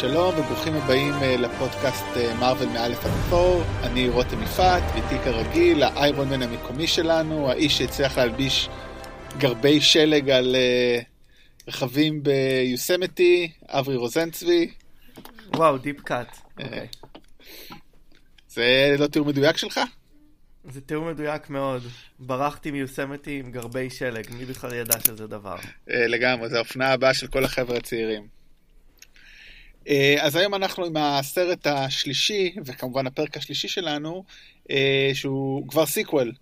שלום וברוכים הבאים אה, לפודקאסט מרוויל מאלף עד ת'ור, אני רותם יפעת, ואיתי כרגיל האיירון מן המקומי שלנו, האיש שהצליח להלביש גרבי שלג על אה, רכבים ביוסמיטי, אברי רוזנצבי. וואו, deep cut. זה לא תיאור מדויק שלך? זה תיאור מדויק מאוד. ברחתי מיוסמיטי עם גרבי שלג, מי בכלל ידע שזה דבר? אה, לגמרי, זו האופנה הבאה של כל החבר'ה הצעירים. אה, אז היום אנחנו עם הסרט השלישי, וכמובן הפרק השלישי שלנו, אה, שהוא כבר sequel,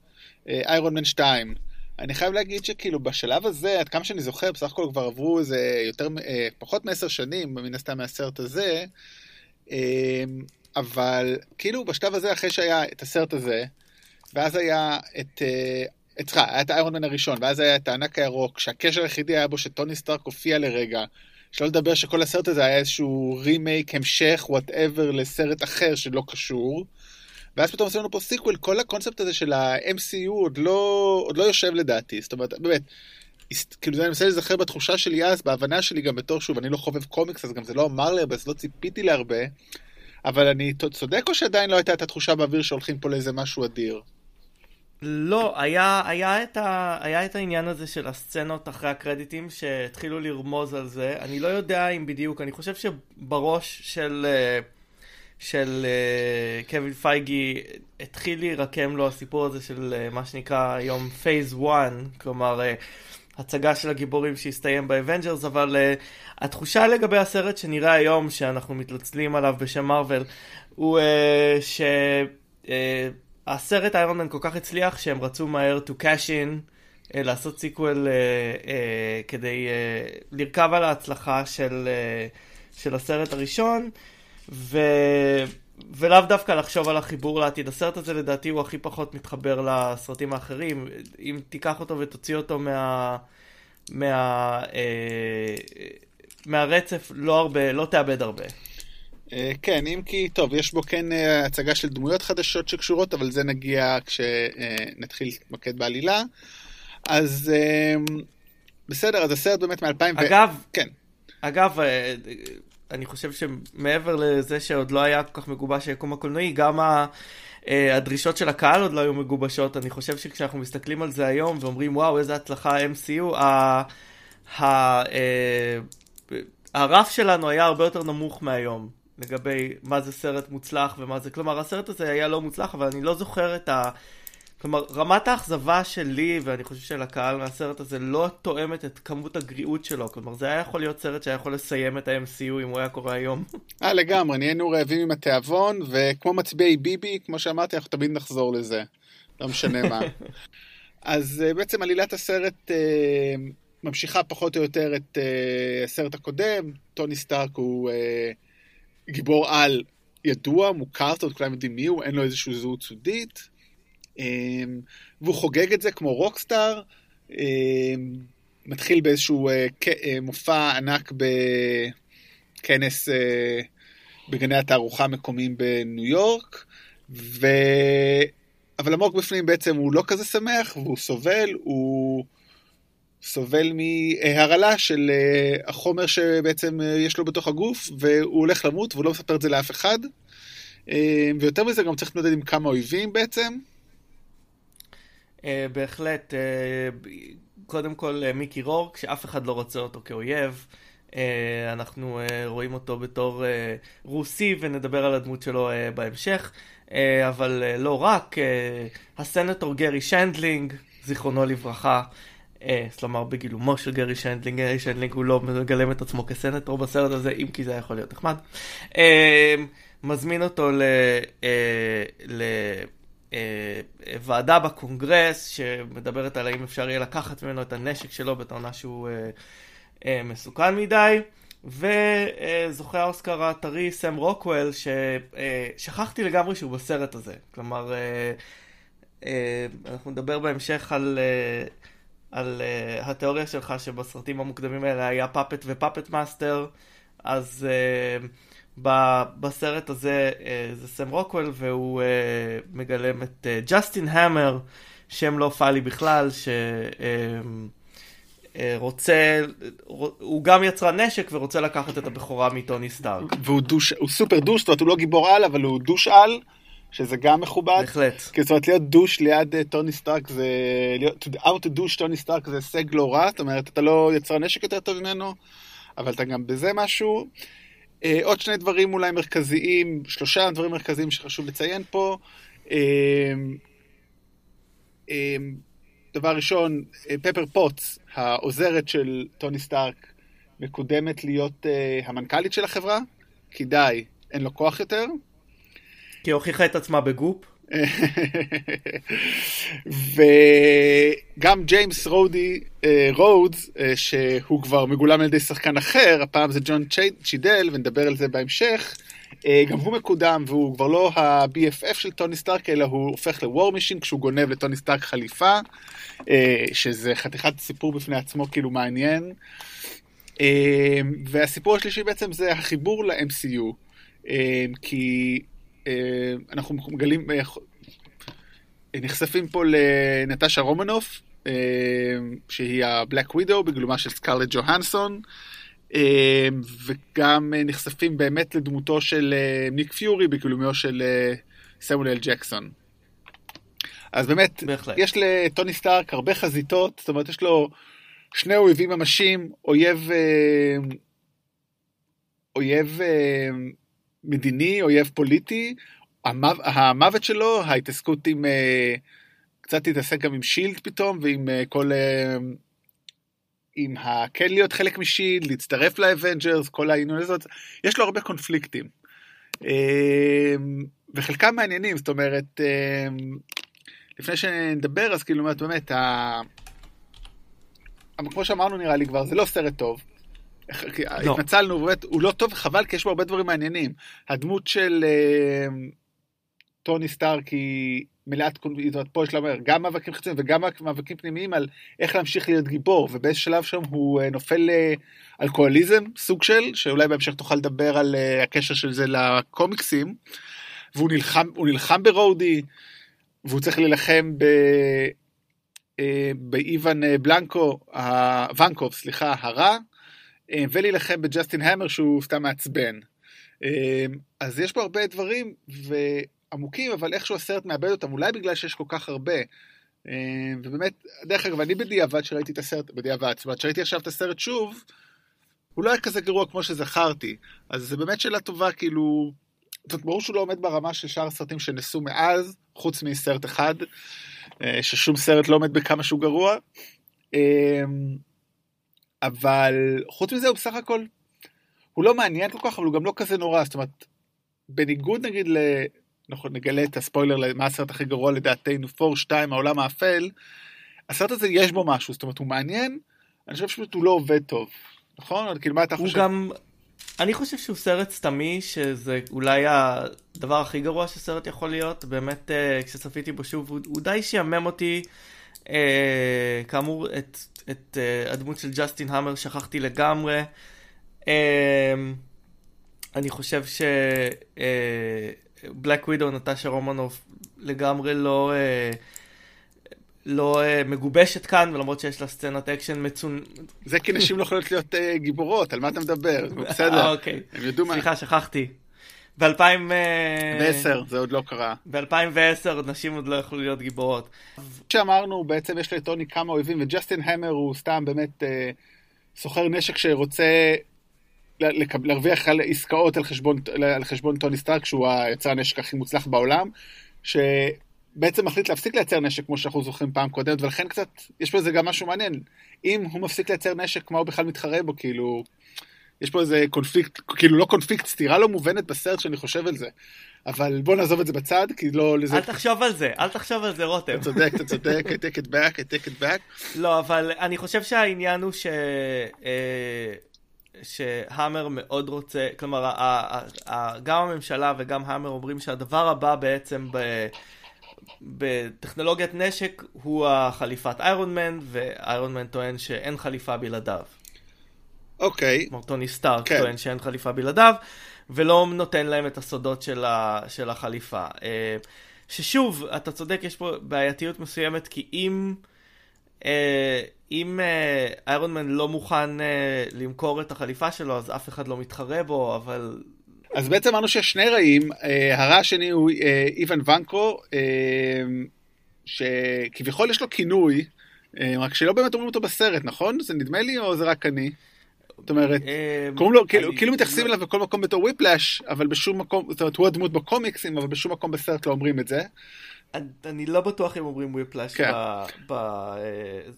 איירון מן 2. אני חייב להגיד שכאילו בשלב הזה, עד כמה שאני זוכר, בסך הכל כבר עברו איזה יותר, פחות מעשר שנים, מן הסתם מהסרט הזה, אבל כאילו בשלב הזה, אחרי שהיה את הסרט הזה, ואז היה את... סליחה, היה את האיירון מן הראשון, ואז היה את הענק הירוק, שהקשר היחידי היה בו שטוני סטארק הופיע לרגע. שלא לדבר שכל הסרט הזה היה איזשהו רימייק, המשך, whatever, לסרט אחר שלא קשור. ואז פתאום עשינו פה sequel, כל הקונספט הזה של ה-MCU עוד לא, עוד לא יושב לדעתי. זאת אומרת, באמת, כאילו אני מנסה להיזכר בתחושה שלי אז, בהבנה שלי גם בתור, שוב, אני לא חובב קומיקס, אז גם זה לא אמר לי הרבה, אז לא ציפיתי להרבה. אבל אני צודק או שעדיין לא הייתה את התחושה באוויר שהולכים פה לאיזה משהו אדיר? לא, היה, היה, את ה, היה את העניין הזה של הסצנות אחרי הקרדיטים שהתחילו לרמוז על זה. אני לא יודע אם בדיוק, אני חושב שבראש של, אה, של אה, קווין פייגי התחיל להירקם לו הסיפור הזה של אה, מה שנקרא היום Phase 1, כלומר הצגה של הגיבורים שהסתיים באבנג'רס, אבל התחושה לגבי הסרט שנראה היום, שאנחנו מתנצלים עליו בשם מרוויל, הוא ש... הסרט איירון מן כל כך הצליח שהם רצו מהר to cash in, uh, לעשות sequel uh, uh, כדי uh, לרכב על ההצלחה של, uh, של הסרט הראשון, ו... ולאו דווקא לחשוב על החיבור לעתיד. הסרט הזה לדעתי הוא הכי פחות מתחבר לסרטים האחרים. אם תיקח אותו ותוציא אותו מה... מה... מהרצף, לא הרבה, לא תאבד הרבה. אה, כן, אם כי, טוב, יש בו כן אה, הצגה של דמויות חדשות שקשורות, אבל זה נגיע כשנתחיל להתמקד בעלילה. אז אה, בסדר, אז הסרט באמת מ-2000 אגב, כן. אגב, אני חושב שמעבר לזה שעוד לא היה כל כך מגובש היקום הקולנועי, גם הדרישות של הקהל עוד לא היו מגובשות. אני חושב שכשאנחנו מסתכלים על זה היום ואומרים, וואו, איזה הצלחה MCU, ה... ה... הרף שלנו היה הרבה יותר נמוך מהיום. לגבי מה זה סרט מוצלח ומה זה, כלומר הסרט הזה היה לא מוצלח, אבל אני לא זוכר את ה... כלומר, רמת האכזבה שלי, ואני חושב של הקהל מהסרט הזה, לא תואמת את כמות הגריעות שלו. כלומר, זה היה יכול להיות סרט שהיה יכול לסיים את ה-MCU אם הוא היה קורה היום. אה, לגמרי, נהיינו רעבים עם התיאבון, וכמו מצביעי ביבי, כמו שאמרתי, אנחנו תמיד נחזור לזה. לא משנה מה. אז uh, בעצם עלילת הסרט uh, ממשיכה פחות או יותר את uh, הסרט הקודם. טוני סטארק הוא... Uh, גיבור על ידוע, מוכר, זאת אומרת, כולם יודעים מי הוא, אין לו איזושהי זהות סודית. אמ, והוא חוגג את זה כמו רוקסטאר. אמ, מתחיל באיזשהו אה, אה, מופע ענק בכנס אה, בגני התערוכה המקומיים בניו יורק, ו... אבל עמוק בפנים בעצם הוא לא כזה שמח, והוא סובל, הוא סובל מהרעלה של אה, החומר שבעצם אה, יש לו בתוך הגוף, והוא הולך למות והוא לא מספר את זה לאף אחד. אה, ויותר מזה, גם צריך להתמודד עם כמה אויבים בעצם. בהחלט. קודם כל מיקי רורק, שאף אחד לא רוצה אותו כאויב. אנחנו רואים אותו בתור רוסי ונדבר על הדמות שלו בהמשך, אבל לא רק, הסנטור גרי שנדלינג, זיכרונו לברכה, כלומר בגילומו של גרי שנדלינג, גרי שנדלינג הוא לא מגלם את עצמו כסנטור בסרט הזה, אם כי זה יכול להיות נחמד. אה, מזמין אותו לוועדה אה, בקונגרס שמדברת על האם אפשר יהיה לקחת ממנו את הנשק שלו בטענה שהוא אה, מסוכן מדי. וזוכה האוסקר הטרי סם רוקוול, ששכחתי לגמרי שהוא בסרט הזה. כלומר, אנחנו נדבר בהמשך על על uh, התיאוריה שלך שבסרטים המוקדמים האלה היה puppet ו puppet master, אז uh, ב- בסרט הזה uh, זה סם רוקוול והוא uh, מגלם את ג'סטין uh, המר, שם לא הופע לי בכלל, ש... Uh, רוצה, הוא גם יצרן נשק ורוצה לקחת את הבכורה מטוני סטארק. והוא douche, הוא סופר douche, זאת אומרת הוא לא גיבור על, אבל הוא douche על, שזה גם מכובד. בהחלט. כי זאת אומרת להיות douche ליד uh, טוני סטארק זה, להיות, out-douche טוני סטארק זה הישג לא רע, זאת אומרת אתה לא יצרן נשק יותר טוב ממנו, אבל אתה גם בזה משהו. Uh, עוד שני דברים אולי מרכזיים, שלושה דברים מרכזיים שחשוב לציין פה. Uh, uh, דבר ראשון, פפר פוטס, העוזרת של טוני סטארק, מקודמת להיות uh, המנכ"לית של החברה, כי די, אין לו כוח יותר. כי הוכיחה את עצמה ב Goop. וגם ג'יימס רודי, רודס, שהוא כבר מגולם על ידי שחקן אחר, הפעם זה דון צ'ידל, ונדבר על זה בהמשך, גם הוא מקודם, והוא כבר לא ה-BFF של טוני סטארק, אלא הוא הופך ל-War Machine כשהוא גונב לטוני סטארק חליפה, שזה חתיכת סיפור בפני עצמו כאילו מעניין. והסיפור השלישי בעצם זה החיבור ל-MCU, כי אנחנו מגלים, נחשפים פה לנטשה רומנוף, שהיא הבלק ווידו בגלומה של סקארלט ג'והנסון, וגם נחשפים באמת לדמותו של ניק פיורי בגלומו של סמואל ג'קסון. אז באמת, בהחלט. יש לטוני סטארק הרבה חזיתות, זאת אומרת, יש לו שני אויבים ממשיים, אויב... אויב מדיני, אויב פוליטי, המו... המוות שלו, ההתעסקות עם, uh, קצת להתעסק גם עם שילד פתאום, ועם uh, כל, uh, אם הוא כן להיות חלק משילד, להצטרף לאבנג'רס, כל העניין הזאת, יש לו הרבה קונפליקטים. וחלקם מעניינים, זאת אומרת, לפני שנדבר, אז כאילו, באמת, ה... כמו שאמרנו נראה לי כבר, זה לא סרט טוב. לא. התנצלנו, באמת, הוא לא טוב, חבל, כי יש בו הרבה דברים מעניינים. הדמות של uh, טוני סטארק היא מלאת, זאת אומרת, פה יש לה גם מאבקים חיצוניים וגם מאבקים פנימיים על איך להמשיך להיות גיבור, ובאיזה שלב שם הוא uh, נופל uh, אלכוהוליזם, סוג של, שאולי בהמשך תוכל לדבר על uh, הקשר של זה לקומיקסים, והוא נלחם, נלחם ברודי, והוא צריך להילחם ב... באיוון בלנקו, ונקוב, סליחה, הרע, אה, ולהילחם בג'סטין המר שהוא סתם מעצבן. אה, אז יש פה הרבה דברים ועמוקים, אבל איכשהו הסרט מאבד אותם, אולי בגלל שיש כל כך הרבה. אה, ובאמת, דרך אגב, אני בדיעבד שראיתי את הסרט, בדיעבד, זאת אומרת, שראיתי עכשיו את הסרט שוב, הוא לא היה כזה גרוע כמו שזכרתי. אז זה באמת שאלה טובה, כאילו... זאת אומרת, ברור שהוא לא עומד ברמה של שאר הסרטים שנעשו מאז, חוץ מסרט אחד, ששום סרט לא עומד בכמה שהוא גרוע. אבל חוץ מזה הוא בסך הכל, הוא לא מעניין כל כך, אבל הוא גם לא כזה נורא, זאת אומרת, בניגוד נגיד ל... אנחנו נגלה את הספוילר למה הסרט הכי גרוע לדעתנו, פור 2, העולם האפל, הסרט הזה יש בו משהו, זאת אומרת הוא מעניין, אני חושב שפשוט הוא לא עובד טוב, נכון? כאילו מה אתה חושב? הוא גם, אני חושב שהוא סרט סתמי, שזה אולי הדבר הכי גרוע שסרט יכול להיות, באמת אה, כשצפיתי בו שוב, הוא, הוא די שיאמם אותי. אה, כאמור, את, את uh, הדמות של ג'סטין המר שכחתי לגמרי. Uh, אני חושב שבלק uh, ווידו, נטשה רומנוב, לגמרי לא... Uh, לא uh, מגובשת כאן, ולמרות שיש לה סצנת אקשן מצונ... זה כי נשים לא יכולות להיות uh, גיבורות, על מה אתה מדבר? בסדר. אוקיי. הם ידעו מה... סליחה, שכחתי. ב-2010 זה עוד לא קרה. ב-2010 נשים עוד לא יכלו להיות גיבורות. שאמרנו, בעצם יש לטוני כמה אויבים, וג'סטין המר הוא סתם באמת אה, סוחר נשק שרוצה להרוויח על עסקאות על חשבון, על חשבון טוני סטארק, שהוא היצר הנשק הכי מוצלח בעולם, שבעצם מחליט להפסיק לייצר נשק כמו שאנחנו זוכרים פעם קודמת, ולכן קצת, יש בזה גם משהו מעניין. אם הוא מפסיק לייצר נשק, מה הוא בכלל מתחרה בו, כאילו... יש פה איזה קונפליקט, כאילו לא קונפליקט, סתירה לא מובנת בסרט שאני חושב על זה. אבל בוא נעזוב את זה בצד, כי לא לזה... אל תחשוב על זה, אל תחשוב על זה, רותם. אתה צודק, אתה צודק, I take it back, I take it back. לא, אבל אני חושב שהעניין הוא ש... אה, שהאמר מאוד רוצה, כלומר, גם הממשלה וגם האמר אומרים שהדבר הבא בעצם ב... בטכנולוגיית נשק הוא החליפת איירון מן, ואיירון מן טוען שאין חליפה בלעדיו. אוקיי. כלומר, טוני סטארק כן. טוען שאין חליפה בלעדיו, ולא נותן להם את הסודות של, ה, של החליפה. אה, ששוב, אתה צודק, יש פה בעייתיות מסוימת, כי אם... אם איירון מן לא מוכן למכור את החליפה שלו, אז אף אחד לא מתחרה בו, אבל... אז בעצם אמרנו שיש שני רעים, הרע השני הוא איוון ונקו, שכביכול יש לו כינוי, רק שלא באמת אומרים אותו בסרט, נכון? זה נדמה לי או זה רק אני? זאת אומרת, קוראים לו, כאילו, כאילו מתייחסים אליו בכל מקום בתור וויפלאש, אבל בשום מקום, זאת אומרת, הוא הדמות בקומיקסים, אבל בשום מקום בסרט לא אומרים את זה. אני לא בטוח אם אומרים וויפלאש. כן. אה,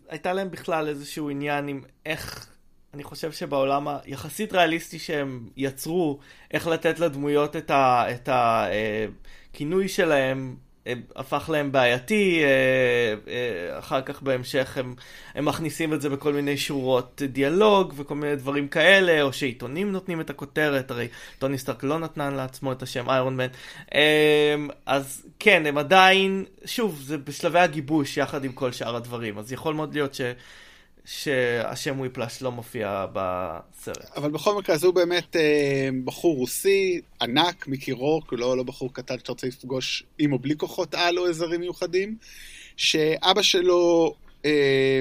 הייתה להם בכלל איזשהו עניין עם איך, אני חושב שבעולם היחסית ריאליסטי שהם יצרו, איך לתת לדמויות את הכינוי אה, שלהם. הפך להם בעייתי, אה, אה, אחר כך בהמשך הם, הם מכניסים את זה בכל מיני שורות דיאלוג וכל מיני דברים כאלה, או שעיתונים נותנים את הכותרת, הרי טוני סטארק לא נתן לעצמו את השם איירון מן. אה, אז כן, הם עדיין, שוב, זה בשלבי הגיבוש יחד עם כל שאר הדברים, אז יכול מאוד להיות ש... שהשם וויפלאש לא מופיע בסרט. אבל בכל מקרה, אז הוא באמת אה, בחור רוסי, ענק, מיקי רוק, לא, לא בחור קטן שאתה רוצה לפגוש עם או בלי כוחות על או עזרים מיוחדים, שאבא שלו אה,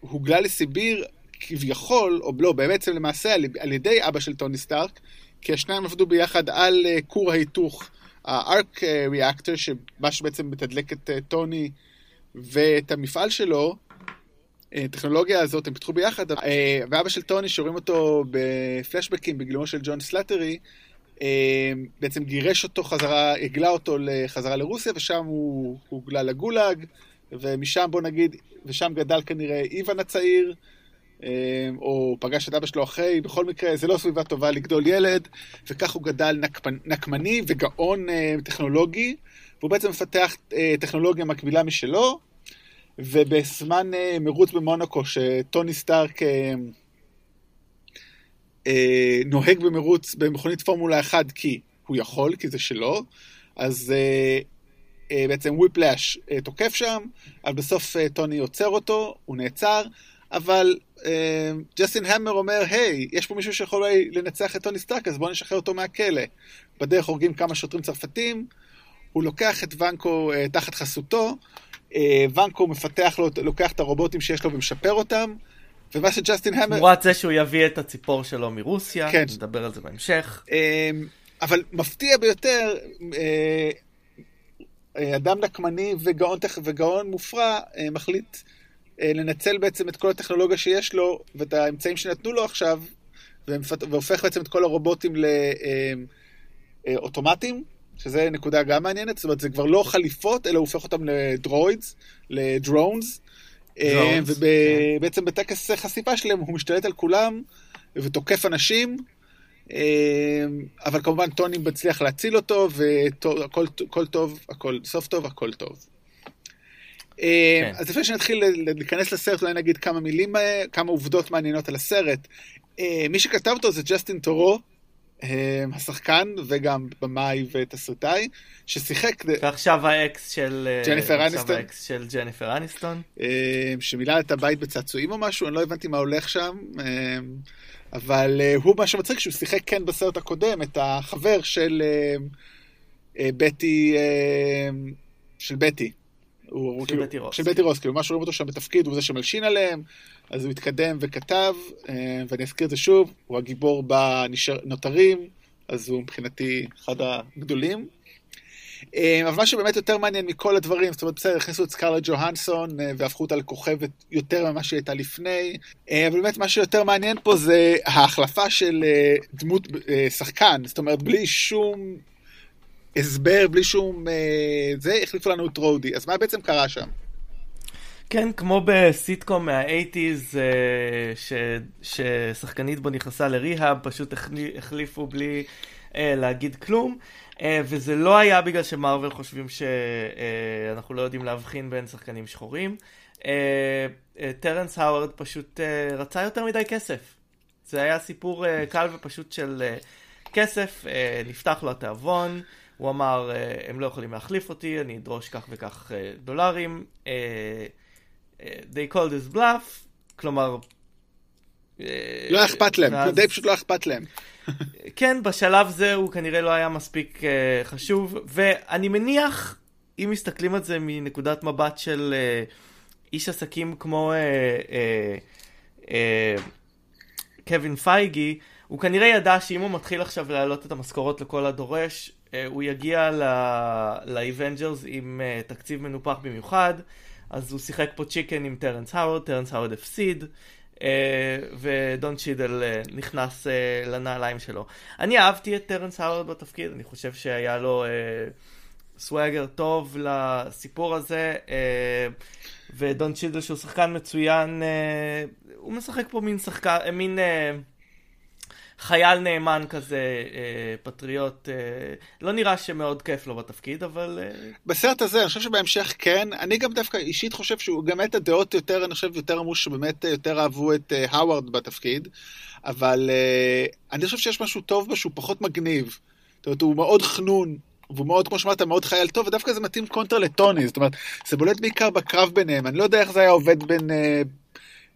הוגלה לסיביר כביכול, או לא, בעצם למעשה על, על ידי אבא של טוני סטארק, כי השניים עבדו ביחד על אה, כור ההיתוך, ה arc reactor, אה, שמה שבעצם מתדלק את אה, טוני ואת המפעל שלו, הטכנולוגיה הזאת, הם פיתחו ביחד, אה, ואבא של טוני, שרואים אותו בפלשבקים בגילומו של ג'ון סלאטרי, אה, בעצם גירש אותו חזרה, הגלה אותו חזרה לרוסיה, ושם הוא הוגלה לגולאג, ומשם בוא נגיד, ושם גדל כנראה איוון הצעיר, אה, או פגש את אבא שלו אחרי, בכל מקרה, זה לא סביבה טובה לגדול ילד, וכך הוא גדל נקמני, נקמני וגאון טכנולוגי, והוא בעצם מפתח טכנולוגיה מקבילה משלו, ובזמן uh, מרוץ במונקו, שטוני סטארק uh, uh, נוהג במרוץ במכונית פורמולה 1 כי הוא יכול, כי זה שלו, אז בעצם וויפלאש תוקף שם, אבל בסוף טוני עוצר אותו, הוא נעצר, אבל ג'סטין המר אומר, היי, יש פה מישהו שיכול לנצח את טוני סטארק, אז בואו נשחרר אותו מהכלא. בדרך הורגים כמה שוטרים צרפתים, הוא לוקח את ונקו תחת חסותו, אה, ונקו מפתח לו, לוקח את הרובוטים שיש לו ומשפר אותם, ומה שג'סטין המר... תמורת זה שהוא יביא את הציפור שלו מרוסיה, כן. נדבר על זה בהמשך. אה, אבל מפתיע ביותר, אה, אדם נקמני וגאון, וגאון מופרע מחליט לנצל בעצם את כל הטכנולוגיה שיש לו ואת האמצעים שנתנו לו עכשיו, והופך בעצם את כל הרובוטים לאוטומטים. שזה נקודה גם מעניינת, זאת אומרת, זה כבר לא חליפות, אלא הופך אותם לדרוידס, לדרונס, אה, ובעצם כן. בטקס חשיפה שלהם הוא משתלט על כולם ותוקף אנשים, אה, אבל כמובן טוני מצליח להציל אותו, והכל טוב, הכל סוף טוב, הכל טוב. אה, כן. אז לפני שנתחיל להיכנס לסרט, אולי נגיד כמה מילים, כמה עובדות מעניינות על הסרט. מי שכתב אותו זה ג'סטין ת'רו, השחקן וגם במאי ותסריטאי, ששיחק... ועכשיו האקס של אה, ג'ניפר אניסטון. האקס של ג'ניפר אניסטון. שמילא את הבית בצעצועים או משהו, אני לא הבנתי מה הולך שם. אה, אבל אה, הוא מה שמצחיק שהוא שיחק כן בסרט הקודם את החבר של בטי, של בטי. של כאילו, בטי רוס. של בטי רוס, כאילו, מה שרואים אותו שם בתפקיד הוא זה שמלשין עליהם, אז הוא התקדם וכתב, אה, ואני אזכיר את זה שוב, הוא הגיבור בנותרים, אז הוא מבחינתי אחד הגדולים. אה, אבל מה שבאמת יותר מעניין מכל הדברים, זאת אומרת, בסדר, הכניסו את סקארלה ג'והנסון אה, והפכו אותה לכוכבת יותר ממה שהיא הייתה לפני, אבל באמת מה שיותר מעניין פה זה ההחלפה של דמות שחקן, זאת אומרת, בלי שום הסבר, בלי שום... זה, החליפו לנו את רודי. אז מה בעצם קרה שם? כן, כמו בסיטקום מה-80's, אה, ששחקנית בו נכנסה לריהאב, פשוט החליפו בלי אה, להגיד כלום. אה, וזה לא היה בגלל שמרוויל חושבים שאנחנו לא יודעים להבחין בין שחקנים שחורים. טרנס האוורד פשוט רצה יותר מדי כסף. זה היה סיפור קל ופשוט של כסף, נפתח לו התיאבון. הוא אמר, הם לא יכולים להחליף אותי, אני אדרוש כך וכך דולרים. They called this bluff, כלומר... אה, לא אכפת להם, ואז... די פשוט לא אכפת להם. כן, בשלב זה הוא כנראה לא היה מספיק uh, חשוב, ואני מניח, אם מסתכלים על זה מנקודת מבט של uh, איש עסקים כמו אה, אה, אה, קווין פייגי, הוא כנראה ידע שאם הוא מתחיל עכשיו להעלות את המשכורות לכל הדורש, אה, הוא יגיע לאבנג'רס עם אה, תקציב מנופח במיוחד, אז הוא שיחק פה chicken עם טרנס האוורד, טרנס האוורד הפסיד. אה, ודון צ'ידל אה, נכנס אה, לנעליים שלו. אני אהבתי את טרנס האוורד בתפקיד, אני חושב שהיה לו סוואגר טוב לסיפור הזה, ודון שידל שהוא שחקן מצוין, הוא משחק פה מין שחקן, מין... חייל נאמן כזה, אה, פטריוט, אה, לא נראה שמאוד כיף לו בתפקיד, אבל... אה... בסרט הזה, אני חושב שבהמשך כן. אני גם דווקא אישית חושב שהוא גם את הדעות יותר, אני חושב, יותר אמרו שבאמת יותר אהבו את אה, האווארד בתפקיד, אבל אה, אני חושב שיש משהו טוב בו שהוא פחות מגניב. זאת אומרת, הוא מאוד חנון, והוא מאוד, כמו שאמרת, מאוד חייל טוב, ודווקא זה מתאים קונטר לטוני, זאת אומרת, זה בולט בעיקר בקרב ביניהם. אני לא יודע איך זה היה עובד בין...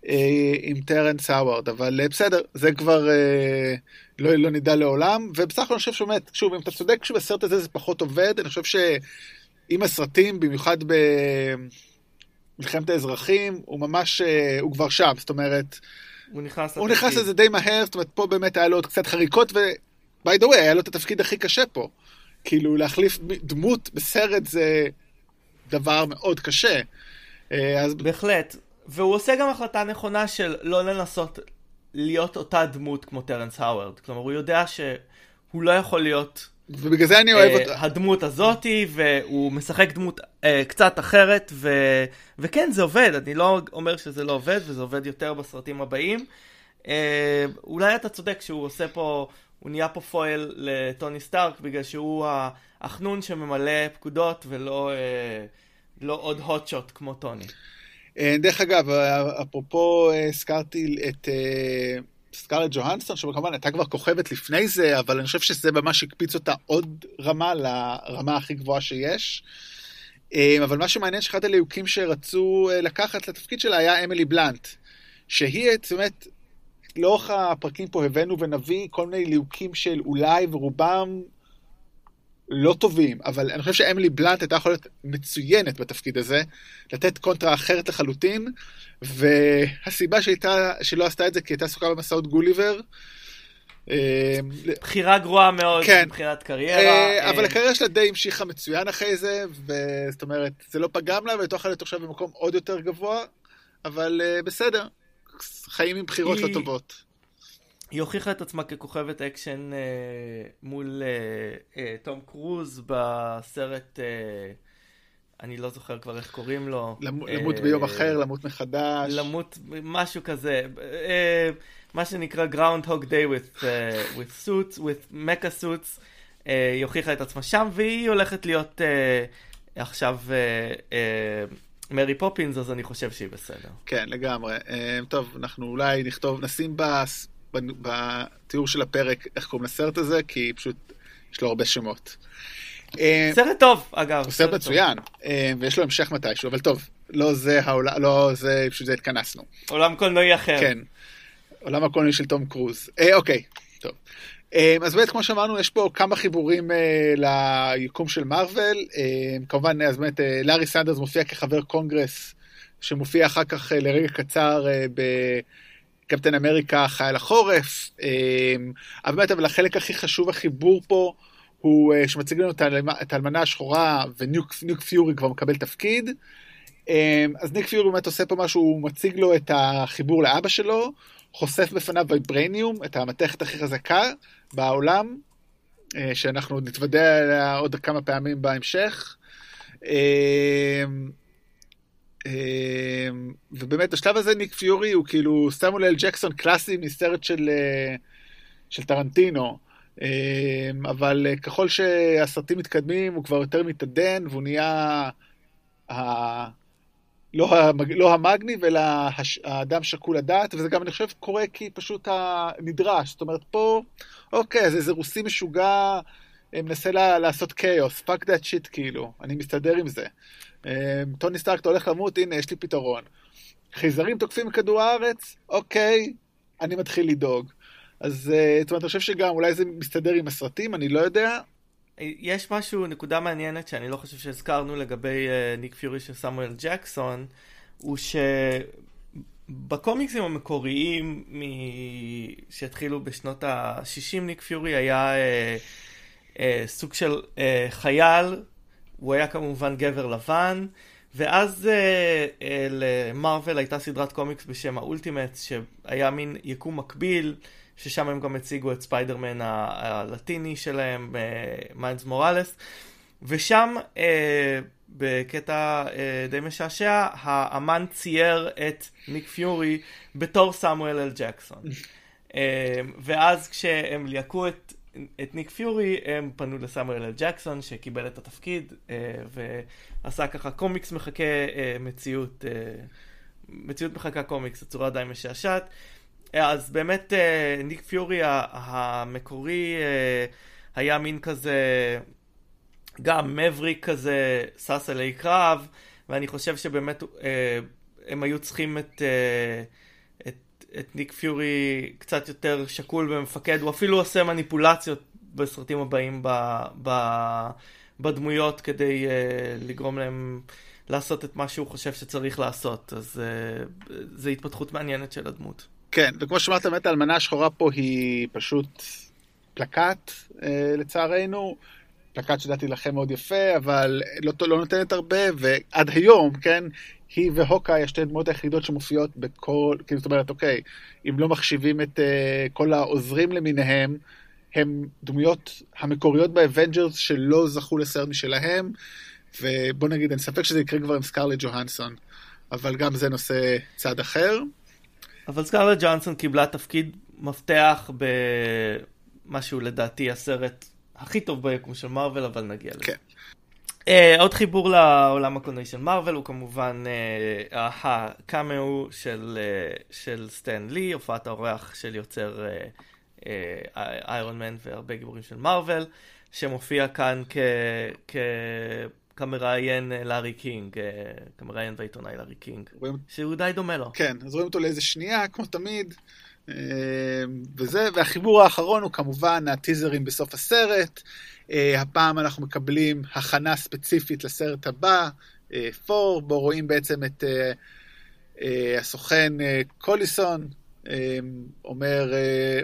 אה, עם טרנס האווארד, אבל אה, בסדר, זה כבר אה, לא, לא נדע לעולם, ובסך הכל אני חושב שבאמת, שוב, אם אתה צודק שבסרט הזה זה פחות עובד, אני חושב שעם הסרטים, במיוחד במלחמת האזרחים, הוא ממש, הוא כבר שם, זאת אומרת, הוא נכנס, הוא נכנס לזה די מהר, זאת אומרת, פה באמת היה לו עוד קצת חריקות, ו-by the way, היה לו את התפקיד הכי קשה פה. כאילו, להחליף דמות בסרט זה דבר מאוד קשה. אז... בהחלט. והוא עושה גם החלטה נכונה של לא לנסות להיות אותה דמות כמו טרנס האוורד. כלומר, הוא יודע שהוא לא יכול להיות... ובגלל זה אני אוהב uh, אותה. הדמות הזאתי, והוא משחק דמות uh, קצת אחרת, ו... וכן, זה עובד. אני לא אומר שזה לא עובד, וזה עובד יותר בסרטים הבאים. Uh, אולי אתה צודק שהוא עושה פה, הוא נהיה פה פועל לטוני סטארק, בגלל שהוא החנון שממלא פקודות, ולא uh, לא עוד הוטשוט כמו טוני. אה, דרך אגב, אפרופו אה, הזכרתי את אה, סקארלט ג'והנסון, שכמובן הייתה כבר כוכבת לפני זה, אבל אני חושב שזה ממש הקפיץ אותה עוד רמה לרמה הכי גבוהה שיש. אבל מה שמעניין שאחד הליהוקים שרצו לקחת לתפקיד שלה היה אמילי בלאנט, שהיא באמת, לאורך הפרקים פה הבאנו ונביא כל מיני ליהוקים של אולי ורובם לא טובים, אבל אני חושב שאמילי בלאנט הייתה יכולה להיות מצוינת בתפקיד הזה, לתת קונטרה אחרת לחלוטין, והסיבה שהייתה, שלא עשתה את זה כי הייתה עסוקה במסעות גוליבר. אה, בחירה גרועה מאוד כן. מבחינת קריירה. אה, אבל אה. הקריירה שלה די המשיכה מצוין אחרי זה, וזאת אומרת, זה לא פגם לה, ותוכל להיות עכשיו במקום עוד יותר גבוה, אבל בסדר, חיים עם בחירות היא... לא טובות. היא הוכיחה את עצמה ככוכבת אקשן אה, מול אה, אה, תום קרוז בסרט, אה, אני לא זוכר כבר איך קוראים לו. למות, אה, למות ביום אחר, למות מחדש. למות, משהו כזה. אה, מה שנקרא Groundhog Day with, uh, with suits, with mecha suits. אה, היא הוכיחה את עצמה שם, והיא הולכת להיות אה, עכשיו... אה, אה, מרי פופינס, אז אני חושב שהיא בסדר. כן, לגמרי. Uh, טוב, אנחנו אולי נכתוב, נשים בס... בתיאור של הפרק איך קוראים לסרט הזה, כי פשוט יש לו הרבה שמות. אה, סרט טוב, אגב. הוא סרט מצוין, אה, ויש לו המשך מתישהו, אבל טוב, לא זה העולם, לא זה, פשוט זה התכנסנו. עולם קולנועי אחר. כן, עולם הקולנועי של תום קרוז. אה, אוקיי, טוב. אה, אז באמת, כמו שאמרנו, יש פה כמה חיבורים אה, ליקום של מארוול. אה, כמובן, אז באמת, אה, לארי סנדרס מופיע כחבר קונגרס, שמופיע אחר כך אה, לרגע קצר אה, ב... קפטן אמריקה חייל החורף, אמ, אבל באמת, אבל החלק הכי חשוב, החיבור פה, הוא אה, שמציג לנו את האלמנה השחורה וניק פיורי כבר מקבל תפקיד. אמ, אז ניק פיורי באמת עושה פה משהו, הוא מציג לו את החיבור לאבא שלו, חושף בפניו ויברניום, את המתכת הכי חזקה בעולם, אה, שאנחנו נתוודע עליה עוד כמה פעמים בהמשך. אמ, ובאמת בשלב הזה ניק פיורי הוא כאילו סמואל ג'קסון קלאסי מסרט של, אה, של טרנטינו. אמ, אבל אה, ככל שהסרטים מתקדמים הוא כבר יותר מתעדן והוא נהיה ה... לא, המג... לא המגניב אלא הש... האדם שקול הדעת וזה גם אני חושב קורה כי פשוט הנדרש. זאת אומרת פה אוקיי אז איזה רוסי משוגע אה, מנסה לה... לעשות כאוס fuck that shit כאילו. אני מסתדר עם זה טוני סטארק, אתה הולך למות, הנה, יש לי פתרון. חייזרים תוקפים כדור הארץ, אוקיי, אני מתחיל לדאוג. אז אה, זאת אומרת, אני חושב שגם אולי זה מסתדר עם הסרטים, אני לא יודע. יש משהו, נקודה מעניינת שאני לא חושב שהזכרנו לגבי uh, ניק פיורי של סמואל ג'קסון, הוא שבקומיקסים המקוריים מ... שהתחילו בשנות ה-60, ניק פיורי היה אה, אה, סוג של אה, חייל, הוא היה כמובן גבר לבן, ואז אה, אה, למרוויל הייתה סדרת קומיקס בשם האולטימטס, שהיה מין יקום מקביל. ששם הם גם הציגו את ספיידרמן הלטיני שלהם, אה, מיילס מוראלס, ושם בקטע די משעשע, האמן צייר את ניק פיורי בתור סמואל אל ג'קסון. ואז כשהם ליהקו את, את ניק פיורי, הם פנו לסמואל אל ג'קסון, שקיבל את התפקיד, אה, ועשה ככה קומיקס מחקה אה, מציאות, אה, מציאות מחכה קומיקס, בצורה די משעשעת. אז באמת ניק פיורי המקורי היה מין כזה, גם מבריק כזה, שש אלי קרב, ואני חושב שבאמת הם היו צריכים את, את, את ניק פיורי קצת יותר שקול ומפקד, הוא אפילו עושה מניפולציות בסרטים הבאים ב, ב, בדמויות כדי לגרום להם לעשות את מה שהוא חושב שצריך לעשות, אז זו התפתחות מעניינת של הדמות. כן, וכמו שאמרת, באמת האלמנה השחורה פה היא פשוט פלקט, אה, לצערנו. פלקט שלדעתי לבוש מאוד יפה, אבל לא, לא נותנת הרבה, ועד היום, כן, היא והוקאיי השתי דמויות היחידות שמופיעות בכל, כאילו, זאת אומרת, אוקיי, אם לא מחשיבים את אה, כל העוזרים למיניהם, הם דמויות המקוריות באבנג'רס שלא זכו לסרט משלהם, ובוא נגיד, אין ספק שזה יקרה כבר עם סקרלט ג'והנסון, אבל גם זה נושא צד אחר. אבל סקארלט ג'ונסון קיבלה תפקיד מפתח במה שהוא לדעתי הסרט הכי טוב ביקום של מארוול, אבל נגיע לזה. כן. Uh, עוד חיבור לעולם הקולנועי של מארוול הוא כמובן uh, הקאמאו של, uh, של סטן לי, הופעת האורח של יוצר איירון uh, מן uh, והרבה גיבורים של מארוול, שמופיע כאן כ... כ... כמראיין אה, לארי קינג, אה, כמראיין בעיתונאי לארי קינג, רואים... שהוא די דומה לו. כן, אז רואים אותו לאיזה שנייה, כמו תמיד. אה, וזה, והחיבור האחרון הוא כמובן הטיזרים בסוף הסרט. הפעם אנחנו מקבלים הכנה ספציפית לסרט הבא, ת'ור, בו רואים בעצם את הסוכן קולסון, אומר,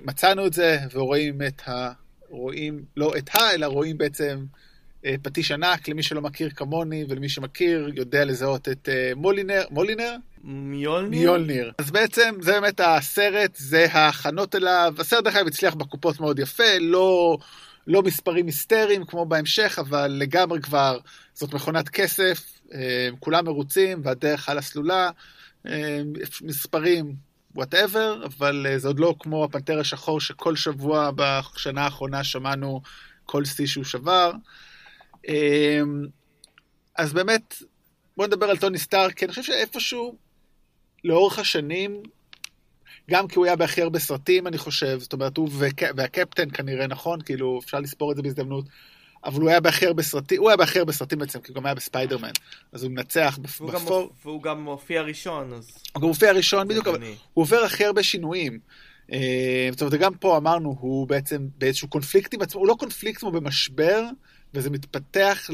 מצאנו את זה, ורואים את ה... רואים, לא את ה, אלא רואים בעצם אה, פטיש ענק, למי שלא מכיר כמוני, ולמי שמכיר יודע לזהות את אה, מולינר, מולינר? מיולניר? מיולניר. אז בעצם זה באמת הסרט, זה ההכנות אליו. הסרט דרך אגב הצליח בקופות מאוד יפה, לא, לא מספרים היסטריים כמו בהמשך, אבל לגמרי כבר זאת מכונת כסף, אה, כולם מרוצים והדרך על הסלולה, מספרים whatever, אבל זה עוד לא כמו הפנתר השחור שכל שבוע בשנה האחרונה שמענו כל שיא שהוא שבר. אמ, אז באמת, בוא נדבר על טוני סטארק, כי אני חושב שאיפשהו, לאורך השנים, גם כי הוא היה בהכי הרבה סרטים, אני חושב, זאת אומרת, הוא והקפטן כנראה, נכון? כאילו, אפשר לספור את זה בהזדמנות. אבל הוא היה בהכי הרבה סרטים, הוא היה בהכי הרבה סרטים בעצם, כי הוא גם היה בספיידרמן. אז הוא מנצח בפור. והוא גם מופיע ראשון, אז... הוא גם מופיע ראשון, בדיוק, אבל הוא עובר הכי הרבה שינויים. אה, זאת אומרת, גם פה אמרנו, הוא בעצם באיזשהו קונפליקט עם עצמו, הוא לא קונפליקט כמו במשבר, וזה מתפתח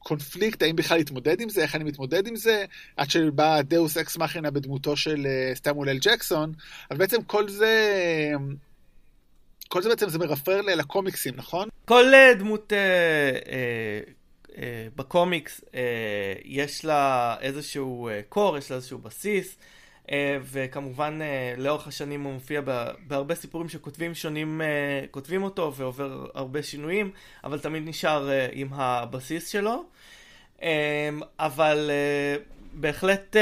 לקונפליקט, האם בכלל להתמודד עם זה, איך אני מתמודד עם זה, עד שבא la: deus ex machina בדמותו של אה, סמואל אל ג'קסון, אז בעצם כל זה... כל זה בעצם זה מרפרר לקומיקסים, נכון? כל אה, דמות אה, אה, אה, בקומיקס אה, יש לה איזשהו אה, קור, יש לה איזשהו בסיס. אה, וכמובן אה, לאורך השנים הוא מופיע בהרבה סיפורים שכותבים שונים, אה, כותבים אותו ועובר הרבה שינויים, אבל תמיד נשאר עם הבסיס שלו. אבל בהחלט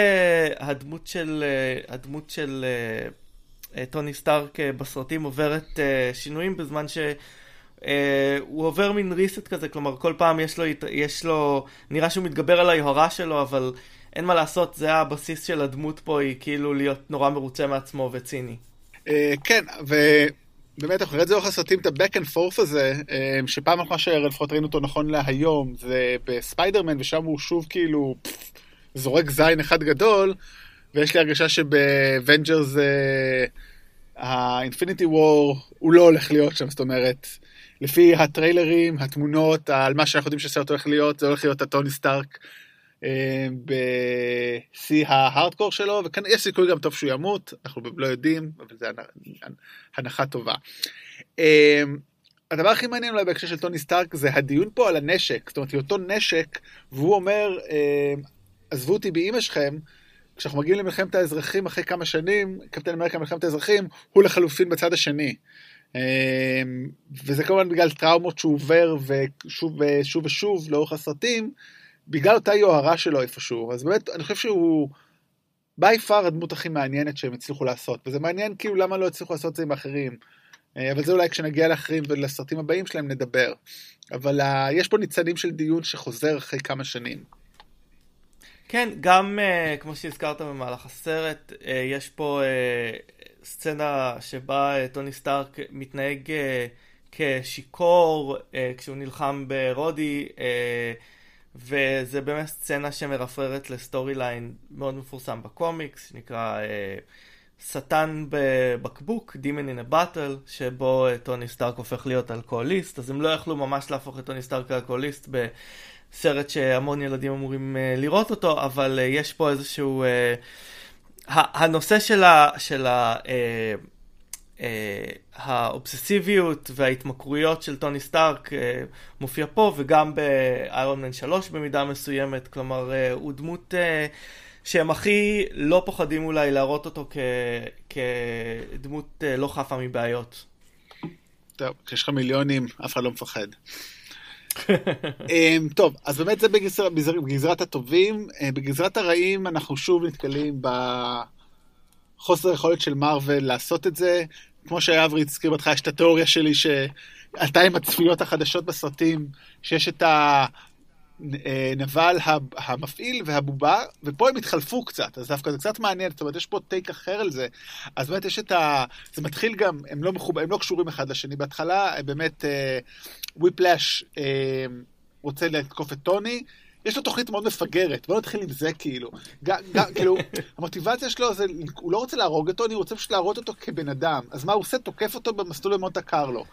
הדמות של, הדמות של טוני סטארק בסרטים עוברת שינויים בזמן ש... Uh, הוא עובר מין ריסט כזה, כלומר כל פעם יש לו, יש לו, נראה שהוא מתגבר על היוהרה שלו, אבל אין מה לעשות, זה הבסיס של הדמות פה, היא כאילו להיות נורא מרוצה מעצמו וציני. אה, כן, ובאמת אנחנו נראה את זה לאורך הסרטים, את ה-back and forth הזה, אה, שפעם אחת שלפחות ראינו אותו נכון להיום, זה בספיידרמן, ושם הוא שוב כאילו זורק זין אחד גדול, ויש לי הרגשה שבאוונג'רס האינפיניטי וור הוא לא הולך להיות שם, זאת אומרת, לפי הטריילרים, התמונות, על מה שאנחנו יודעים שהסרט הולך להיות, זה הולך להיות הטוני סטארק אה, בשיא ההארדקור שלו, ויש סיכוי גם טוב שהוא ימות, אנחנו לא יודעים, אבל זו הנחה טובה. אה, הדבר הכי מעניין אולי בהקשר של טוני סטארק זה הדיון פה על הנשק, זאת אומרת, אותו נשק, והוא אומר, אה, עזבו אותי באימא שלכם, כשאנחנו מגיעים למלחמת האזרחים אחרי כמה שנים, קפטן אמריקה מלחמת האזרחים, הוא לחלופין בצד השני. וזה כמובן בגלל טראומות שהוא עובר ושוב ושוב ושוב לאורך הסרטים, בגלל אותה יוהרה שלו איפשהו. אז באמת, אני חושב שהוא בי פאר הדמות הכי מעניינת שהם הצליחו לעשות, וזה מעניין כאילו למה לא הצליחו לעשות את זה עם אחרים. אה, אבל זה אולי כשנגיע לאחרים ולסרטים הבאים שלהם נדבר. אבל אה, יש פה ניצנים של דיון שחוזר אחרי כמה שנים. כן, גם אה, כמו שהזכרת במהלך הסרט, uh, יש פה uh, סצנה שבה uh, טוני סטארק מתנהג uh, כשיכור uh, כשהוא נלחם ברודי. Uh, וזה באמת סצנה שמרפררת ל storyline מאוד מפורסם בקומיקס, שנקרא uh, שטן בבקבוק, Demon in a Bottle, שבו uh, טוני סטארק הופך להיות אלכוהוליסט, אז הם לא יכלו ממש להפוך את טוני סטארק לאלכוהוליסט בסרט שהמון ילדים אמורים uh, לראות אותו, אבל uh, יש פה איזשהו... Uh, הנושא של ה... של ה אה, האובססיביות וההתמכרויות של טוני סטארק אה, מופיע פה וגם באיירון מן 3 במידה מסוימת, כלומר אה, הוא דמות שהם הכי לא פוחדים אולי להראות אותו כ... כדמות לא חפה מבעיות. טוב, כשיש לך מיליונים אף אחד לא מפחד. טוב, אז באמת זה בגזר, בגזרת הטובים. בגזרת הרעים אנחנו שוב נתקלים בחוסר יכולת של מארוול לעשות את זה. כמו שאברי הזכיר בהתחלה, יש את התיאוריה שלי שעלתה עם הצפיות החדשות בסרטים, שיש את הנבל המפעיל והבובה, ופה הם התחלפו קצת, אז דווקא זה קצת מעניין, זאת אומרת, יש פה טייק אחר על זה. אז באמת יש את ה... זה מתחיל גם, הם לא, מחוב... הם לא קשורים אחד לשני. בהתחלה, באמת, וויפלאש uh, רוצה לתקוף את טוני, יש לו תוכנית מאוד מפגרת, בוא נתחיל עם זה כאילו. ג, ג, כאילו, המוטיבציה שלו זה, הוא לא רוצה להרוג אותו, אני רוצה פשוט להראות אותו כבן אדם. אז מה הוא עושה? תוקף אותו במסלול במונטה קרלו.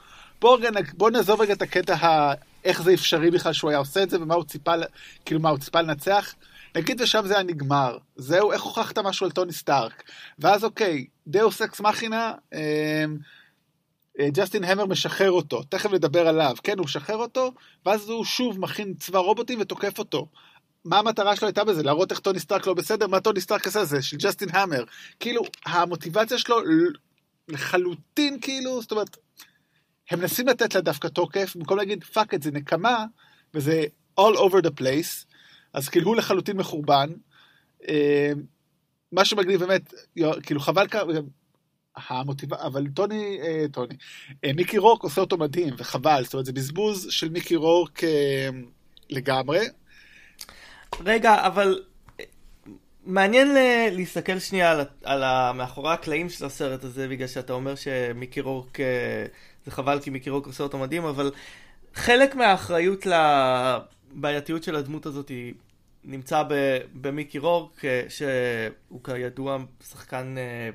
בוא, בוא נעזוב רגע את הקטע ה... איך זה אפשרי בכלל שהוא היה עושה את זה, ומה הוא ציפה, כאילו, מה הוא ציפה לנצח. נגיד ושם זה היה נגמר. זהו, איך הוכחת משהו על טוני סטארק? ואז אוקיי, דאוס אקס מכינה, אה, ג'סטין המר משחרר אותו, תכף נדבר עליו, כן, הוא משחרר אותו, ואז הוא שוב מכין צבא רובוטים ותוקף אותו. מה המטרה שלו הייתה בזה? להראות איך טוני סטארק לא בסדר? מה טוני סטארק עשה? זה של ג'סטין המר. כאילו, המוטיבציה שלו לחלוטין, כאילו, זאת אומרת, הם מנסים לתת לה דווקא תוקף, במקום להגיד, fuck it זה נקמה, וזה all over the place, אז כאילו הוא לחלוטין מחורבן. אה, מה שמגניב באמת, כאילו חבל כמה, המוטיב... אבל טוני, אה, טוני, אה, מיקי רורק עושה אותו מדהים, וחבל, זאת אומרת, זה בזבוז של מיקי רורק אה, לגמרי. רגע, אבל אה, מעניין ל- להסתכל שנייה על, על ה... מאחורי הקלעים של הסרט הזה, בגלל שאתה אומר שמיקי רורק, אה, זה חבל כי מיקי רורק עושה אותו מדהים, אבל חלק מהאחריות לבעייתיות של הדמות הזאת היא... נמצא במיקי רורק, אה, שהוא כידוע שחקן אה,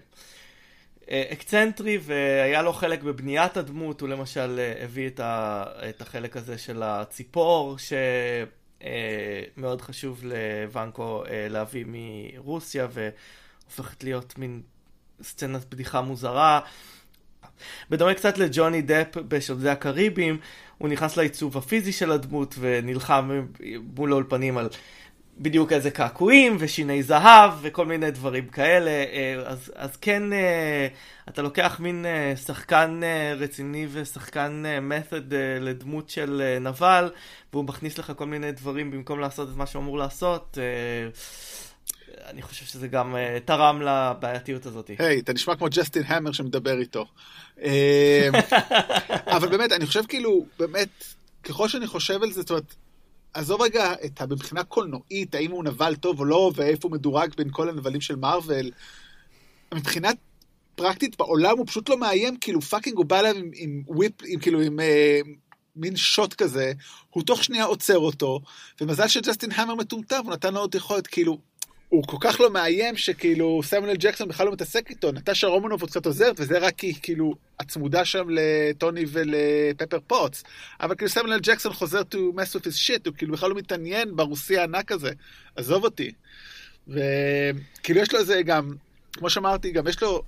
אקצנטרי והיה לו חלק בבניית הדמות, הוא למשל אה, הביא את, ה, את החלק הזה של הציפור שמאוד אה, חשוב לוונקו להביא מרוסיה והופכת להיות מין סצנת בדיחה מוזרה. בדומה קצת לג'וני דפ בשודדי הקריבים, הוא נכנס לעיצוב הפיזי של הדמות ונלחם מול האולפנים על בדיוק איזה קעקועים ושיני זהב וכל מיני דברים כאלה, אה, אז, אז כן, אה, אתה לוקח מין אה, שחקן רציני ושחקן method לדמות של נבל, והוא מכניס לך כל מיני דברים במקום לעשות את מה שהוא אמור לעשות. אני חושב שזה גם תרם לבעייתיות הזאת. היי, hey, אתה נשמע כמו ג'סטין המר שמדבר איתו. אבל באמת, אני חושב כאילו, באמת, ככל שאני חושב על זה, זאת אומרת, עזוב רגע את. מבחינה קולנועית, האם הוא נבל טוב או לא, ואיפה הוא מדורג בין כל הנבלים של מארוול. מבחינה פרקטית בעולם הוא פשוט לא מאיים, כאילו fucking הוא בא אליו עם, עם whip, עם כאילו עם אה, מין שוט כזה, הוא תוך שנייה עוצר אותו, ומזל שג'סטין המר מטומטם, הוא נתן לו עוד יכולת, כאילו, הוא כל כך לא מאיים שכאילו סמואל ג'קסון בכלל לא מתעסק איתו, נטשה רומנוב עוד קצת עוזרת וזה רק כי כאילו הצמודה שם לטוני ולפפר פוטס, אבל כאילו סמואל ג'קסון חוזר to mess with his shit, הוא כאילו בכלל לא מתעניין ברוסי הענק הזה, עזוב אותי. וכאילו יש לו איזה גם, כמו שאמרתי, גם יש לו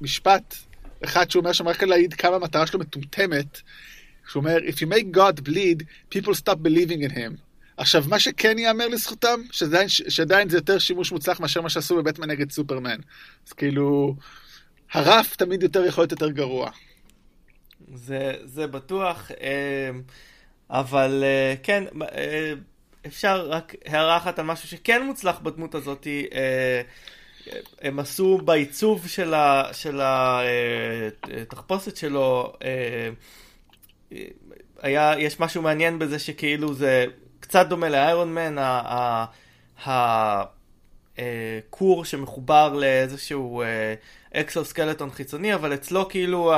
משפט אחד שהוא אומר שם רק להעיד כמה המטרה שלו מטומטמת, שהוא אומר, If you make God bleed, people stop believing in him. עכשיו, מה שכן ייאמר לזכותם, שעדיין, שעדיין זה יותר שימוש מוצלח מאשר מה שעשו בבטמן נגד סופרמן. אז כאילו, הרף תמיד יותר יכול להיות יותר גרוע. זה, זה בטוח, אה, אבל אה, כן, אה, אפשר רק הערה אחת על משהו שכן מוצלח בדמות הזאת. הם עשו בעיצוב של, ה, של התחפושת שלו, היה, יש משהו מעניין בזה שכאילו זה קצת דומה לאיירון מן, הכור שמחובר לאיזשהו אקסוסקלטון חיצוני, אבל אצלו כאילו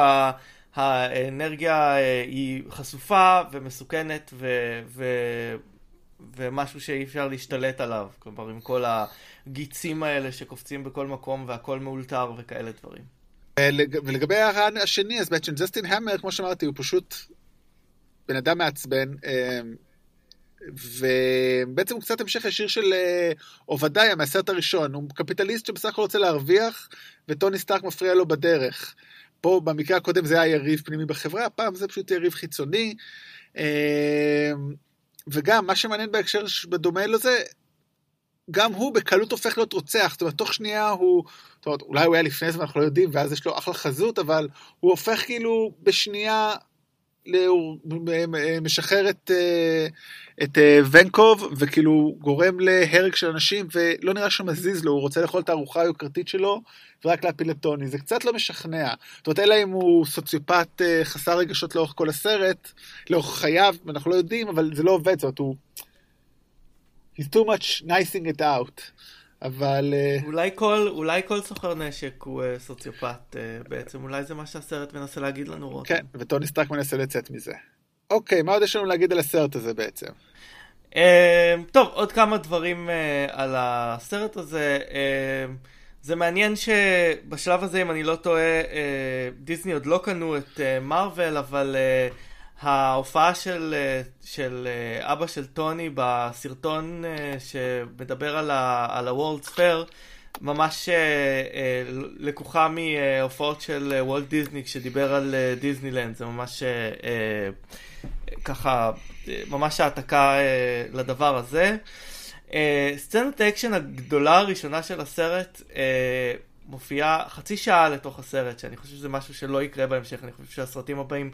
האנרגיה היא חשופה ומסוכנת ו... ו... ומשהו שאי אפשר להשתלט עליו, כלומר עם כל הגיצים האלה שקופצים בכל מקום והכל מאולתר וכאלה דברים. ולגבי הרען השני, אז בעצם ג'סטין המר, כמו שאמרתי, הוא פשוט בן אדם מעצבן, ובעצם הוא קצת המשך ישיר של עובדיה מהסרט הראשון. הוא קפיטליסט שבסך הכל רוצה להרוויח, וטוני סטארק מפריע לו בדרך. פה במקרה הקודם זה היה יריב פנימי בחברה, הפעם זה פשוט יריב חיצוני. וגם, מה שמעניין בהקשר בדומה לזה, גם הוא בקלות הופך להיות רוצח, זאת אומרת, תוך שנייה הוא, זאת אומרת, אולי הוא היה לפני זה ואנחנו לא יודעים, ואז יש לו אחלה חזות, אבל הוא הופך כאילו בשנייה הוא משחרר את, אה, את אה, ונקוב, וכאילו גורם להרג של אנשים, ולא נראה שמזיז לו, הוא רוצה לאכול את הארוחה היוקרתית שלו, ורק להפיל את טוני. זה קצת לא משכנע. זאת אומרת, אלא אם הוא סוציופט אה, חסר רגשות לאורך כל הסרט, לאורך חייו, אנחנו לא יודעים, אבל זה לא עובד, זאת אומרת, הוא... He's too much nicing it out. אבל... אה, אולי כל, אולי כל סוחר נשק הוא uh, סוציופט uh, בעצם, אולי זה מה שהסרט מנסה להגיד לנו רותם. כן, וטוני סטארק מנסה לצאת מזה. אוקיי, מה עוד יש לנו להגיד על הסרט הזה בעצם? Uh, טוב, עוד כמה דברים uh, על הסרט הזה. Uh, זה מעניין שבשלב הזה, אם אני לא טועה, uh, דיסני עוד לא קנו את מארוול, uh, אבל... Uh, ההופעה של, אה, של אה, אבא של טוני בסרטון אה, שמדבר על, ה, על ה-World's Fair ממש לקוחה מהופעות של וולט דיסני כשדיבר על דיסנילנד, זה ממש ככה, ממש העתקה לדבר הזה. סצנת האקשן הגדולה הראשונה של הסרט מופיעה חצי שעה לתוך הסרט, שאני חושב שזה משהו שלא יקרה בהמשך, אני חושב שהסרטים הבאים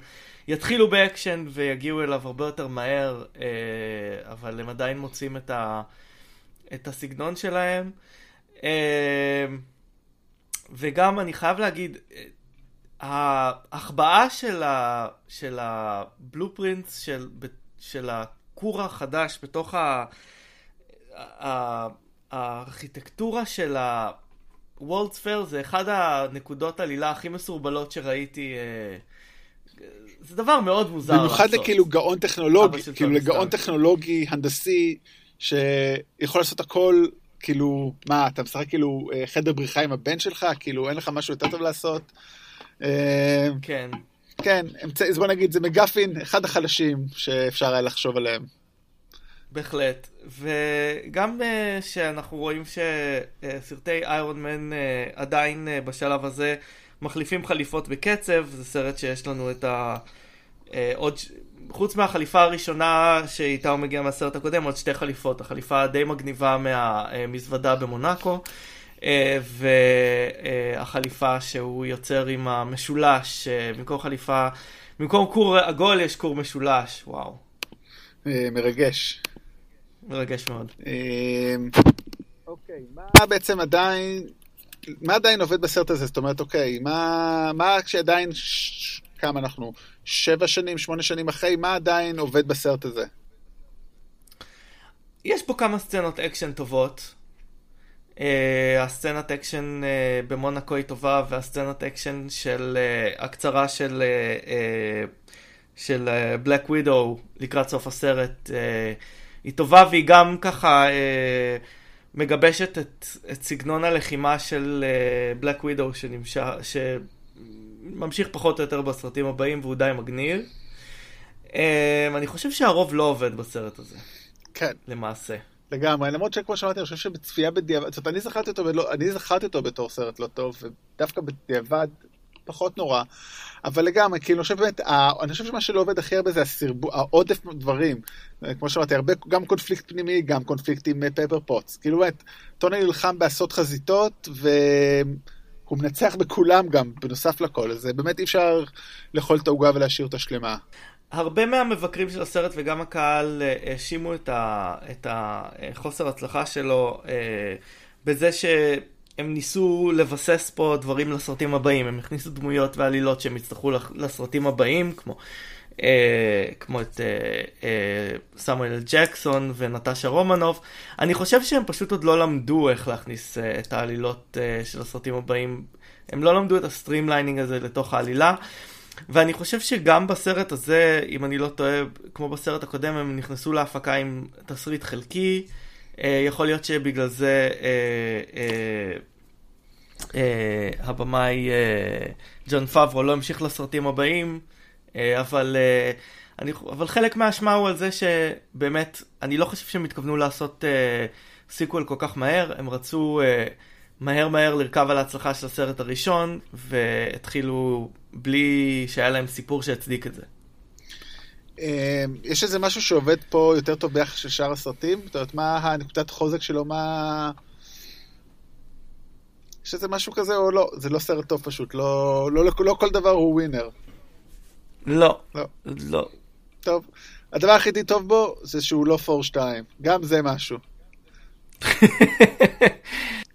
יתחילו באקשן ויגיעו אליו הרבה יותר מהר, אה, אבל הם עדיין מוצאים את, ה, את הסגנון שלהם. אה, וגם אני חייב להגיד, אה, ההחבאה של, ה, של הבלופרינטס של, של הכור החדש בתוך ה, ה, הארכיטקטורה של ה-World's Fair זה אחד הנקודות עלילה הכי מסורבלות שראיתי זה דבר מאוד מוזר לעשות. במיוחד לכאילו גאון טכנולוגי, כאילו לגאון טכנולוגי, הנדסי, שיכול לעשות הכל, כאילו, מה, אתה משחק כאילו אה, חדר בריחה עם הבן שלך? כאילו, אין לך משהו יותר טוב לעשות? אה, כן. כן, אז בוא נגיד, זה מגפין, אחד החלשים שאפשר היה לחשוב עליהם. בהחלט, וגם uh, שאנחנו רואים שסרטי איירון מן uh, עדיין uh, בשלב הזה מחליפים חליפות בקצב, זה סרט שיש לנו את ה... אה, עוד, חוץ מהחליפה הראשונה שאיתה הוא מגיע מהסרט הקודם, עוד שתי חליפות. החליפה די מגניבה מהמזוודה במונאקו, אה, והחליפה שהוא יוצר עם המשולש, אה, במקום חליפה, במקום כור עגול יש כור משולש, וואו. מרגש. מרגש מאוד. אוקיי, מה בעצם עדיין מה עדיין עובד בסרט הזה? זאת אומרת, אוקיי, מה, מה כשעדיין, ש... כמה אנחנו? שבע שנים, שמונה שנים אחרי, מה עדיין עובד בסרט הזה? יש פה כמה סצנות אקשן טובות. Uh, הסצנת אקשן uh, במונאקו היא טובה, והסצנת אקשן של uh, הקצרה של, uh, uh, של בלק ווידו לקראת סוף הסרט uh, היא טובה, והיא גם ככה... Uh, מגבשת את, את סגנון הלחימה של בלק uh, ווידו שממשיך פחות או יותר בסרטים הבאים והוא די מגניב. Uh, אני חושב שהרוב לא עובד בסרט הזה. כן. למעשה. לגמרי, למרות שכמו שאמרתי, אני חושב שבצפייה בדיעבד, זאת אומרת, אני זכרתי אותו, ולא, אני זכרתי אותו בתור סרט לא טוב, ודווקא בדיעבד פחות נורא. אבל לגמרי, כאילו, אני חושב אני חושב שמה שלא עובד הכי הרבה זה הסרבו, העודף דברים. כמו שאמרתי, הרבה, גם קונפליקט פנימי, גם קונפליקט עם פפר אה, פוטס. כאילו באמת, טוני נלחם בעשות חזיתות, והוא מנצח בכולם גם, בנוסף לכל. אז באמת אי אפשר לאכול את העוגה ולהשאיר אותה שלמה. הרבה מהמבקרים של הסרט וגם הקהל אה, האשימו את, החוסר הצלחה שלו אה, בזה שהם ניסו לבסס פה דברים לסרטים הבאים, הם הכניסו דמויות ועלילות שהם יצטרכו לסרטים הבאים, כמו, אה, כמו את סמואל ג'קסון ונטשה רומנוב. אני חושב שהם פשוט עוד לא למדו איך להכניס את העלילות של הסרטים הבאים, הם לא למדו את ה streamlining הזה לתוך העלילה. ואני חושב שגם בסרט הזה, אם אני לא טועה, כמו בסרט הקודם, הם נכנסו להפקה עם תסריט חלקי. אה, יכול להיות שבגלל זה אה, אה, הבמאי ג'ון פאברו לא המשיך לסרטים הבאים, אבל, אני, אבל חלק מהאשמה הוא על זה שבאמת, אני לא חושב שהם התכוונו לעשות אה, sequel כל כך מהר, הם רצו... אה, מהר מהר לרכב על ההצלחה של הסרט הראשון, והתחילו בלי שהיה להם סיפור שהצדיק את זה. אמ, יש איזה משהו שעובד פה יותר טוב ביחס של שאר הסרטים? זאת אומרת, מה הנקודת חוזק שלו, מה... יש איזה משהו כזה או לא? זה לא סרט טוב פשוט, לא, לא, לא, לא כל דבר הוא winner. לא. לא. לא. טוב. הדבר הכי טוב בו זה שהוא לא ת'ור 2. גם זה משהו.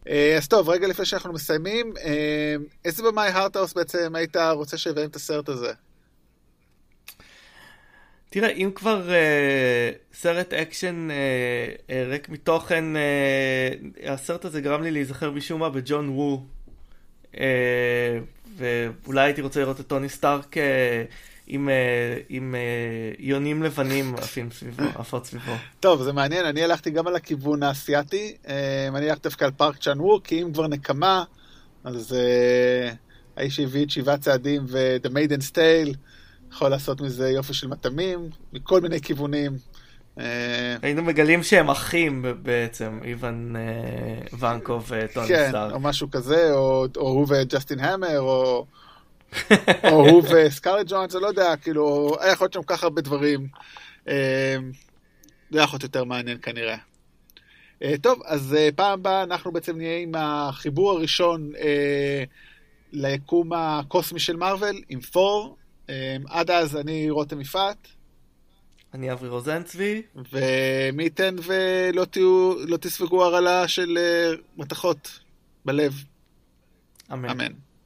אה, אז טוב, רגע לפני שאנחנו מסיימים, אה, איזה במאי ה arthouse בעצם היית רוצה שיביים את הסרט הזה? תראה, אם כבר uh, סרט אקשן uh, uh, ריק מתוכן, uh, הסרט הזה גרם לי להיזכר משום מה בג'ון וו. Uh, ואולי הייתי רוצה לראות את טוני סטארק uh, עם, אה, עם אה, יונים לבנים עפים סביבו, עפות סביבו. טוב, זה מעניין, אני הלכתי גם על הכיוון האסייתי, אה, אני הלכתי דווקא על פארק צ'אן וו, כי אם כבר נקמה, אז האיש שהביא את שבעה צעדים ו-The Maiden's Tale, יכול לעשות מזה יופי של מטעמים, מכל מיני כיוונים. היינו מגלים שהם אחים בעצם, איוון ואנקו וטוני סטארק. כן, או משהו כזה, או הוא וג'סטין המר, או... או הוא וסקארלט ג'ונס, אני לא יודע, כאילו, היה יכול להיות שם ככה הרבה דברים. אה, זה היה יכול להיות יותר מעניין כנראה. אה, טוב, אז אה, פעם הבאה אנחנו בעצם נהיה עם החיבור הראשון ליקום הקוסמי של מארוול, עם פור. עד אז אני רותם יפעת. אני אברי רוזנצבי. ומי ייתן ולא תהיו, לא תספגו הרעלה של מתכות בלב. אמן. אמן.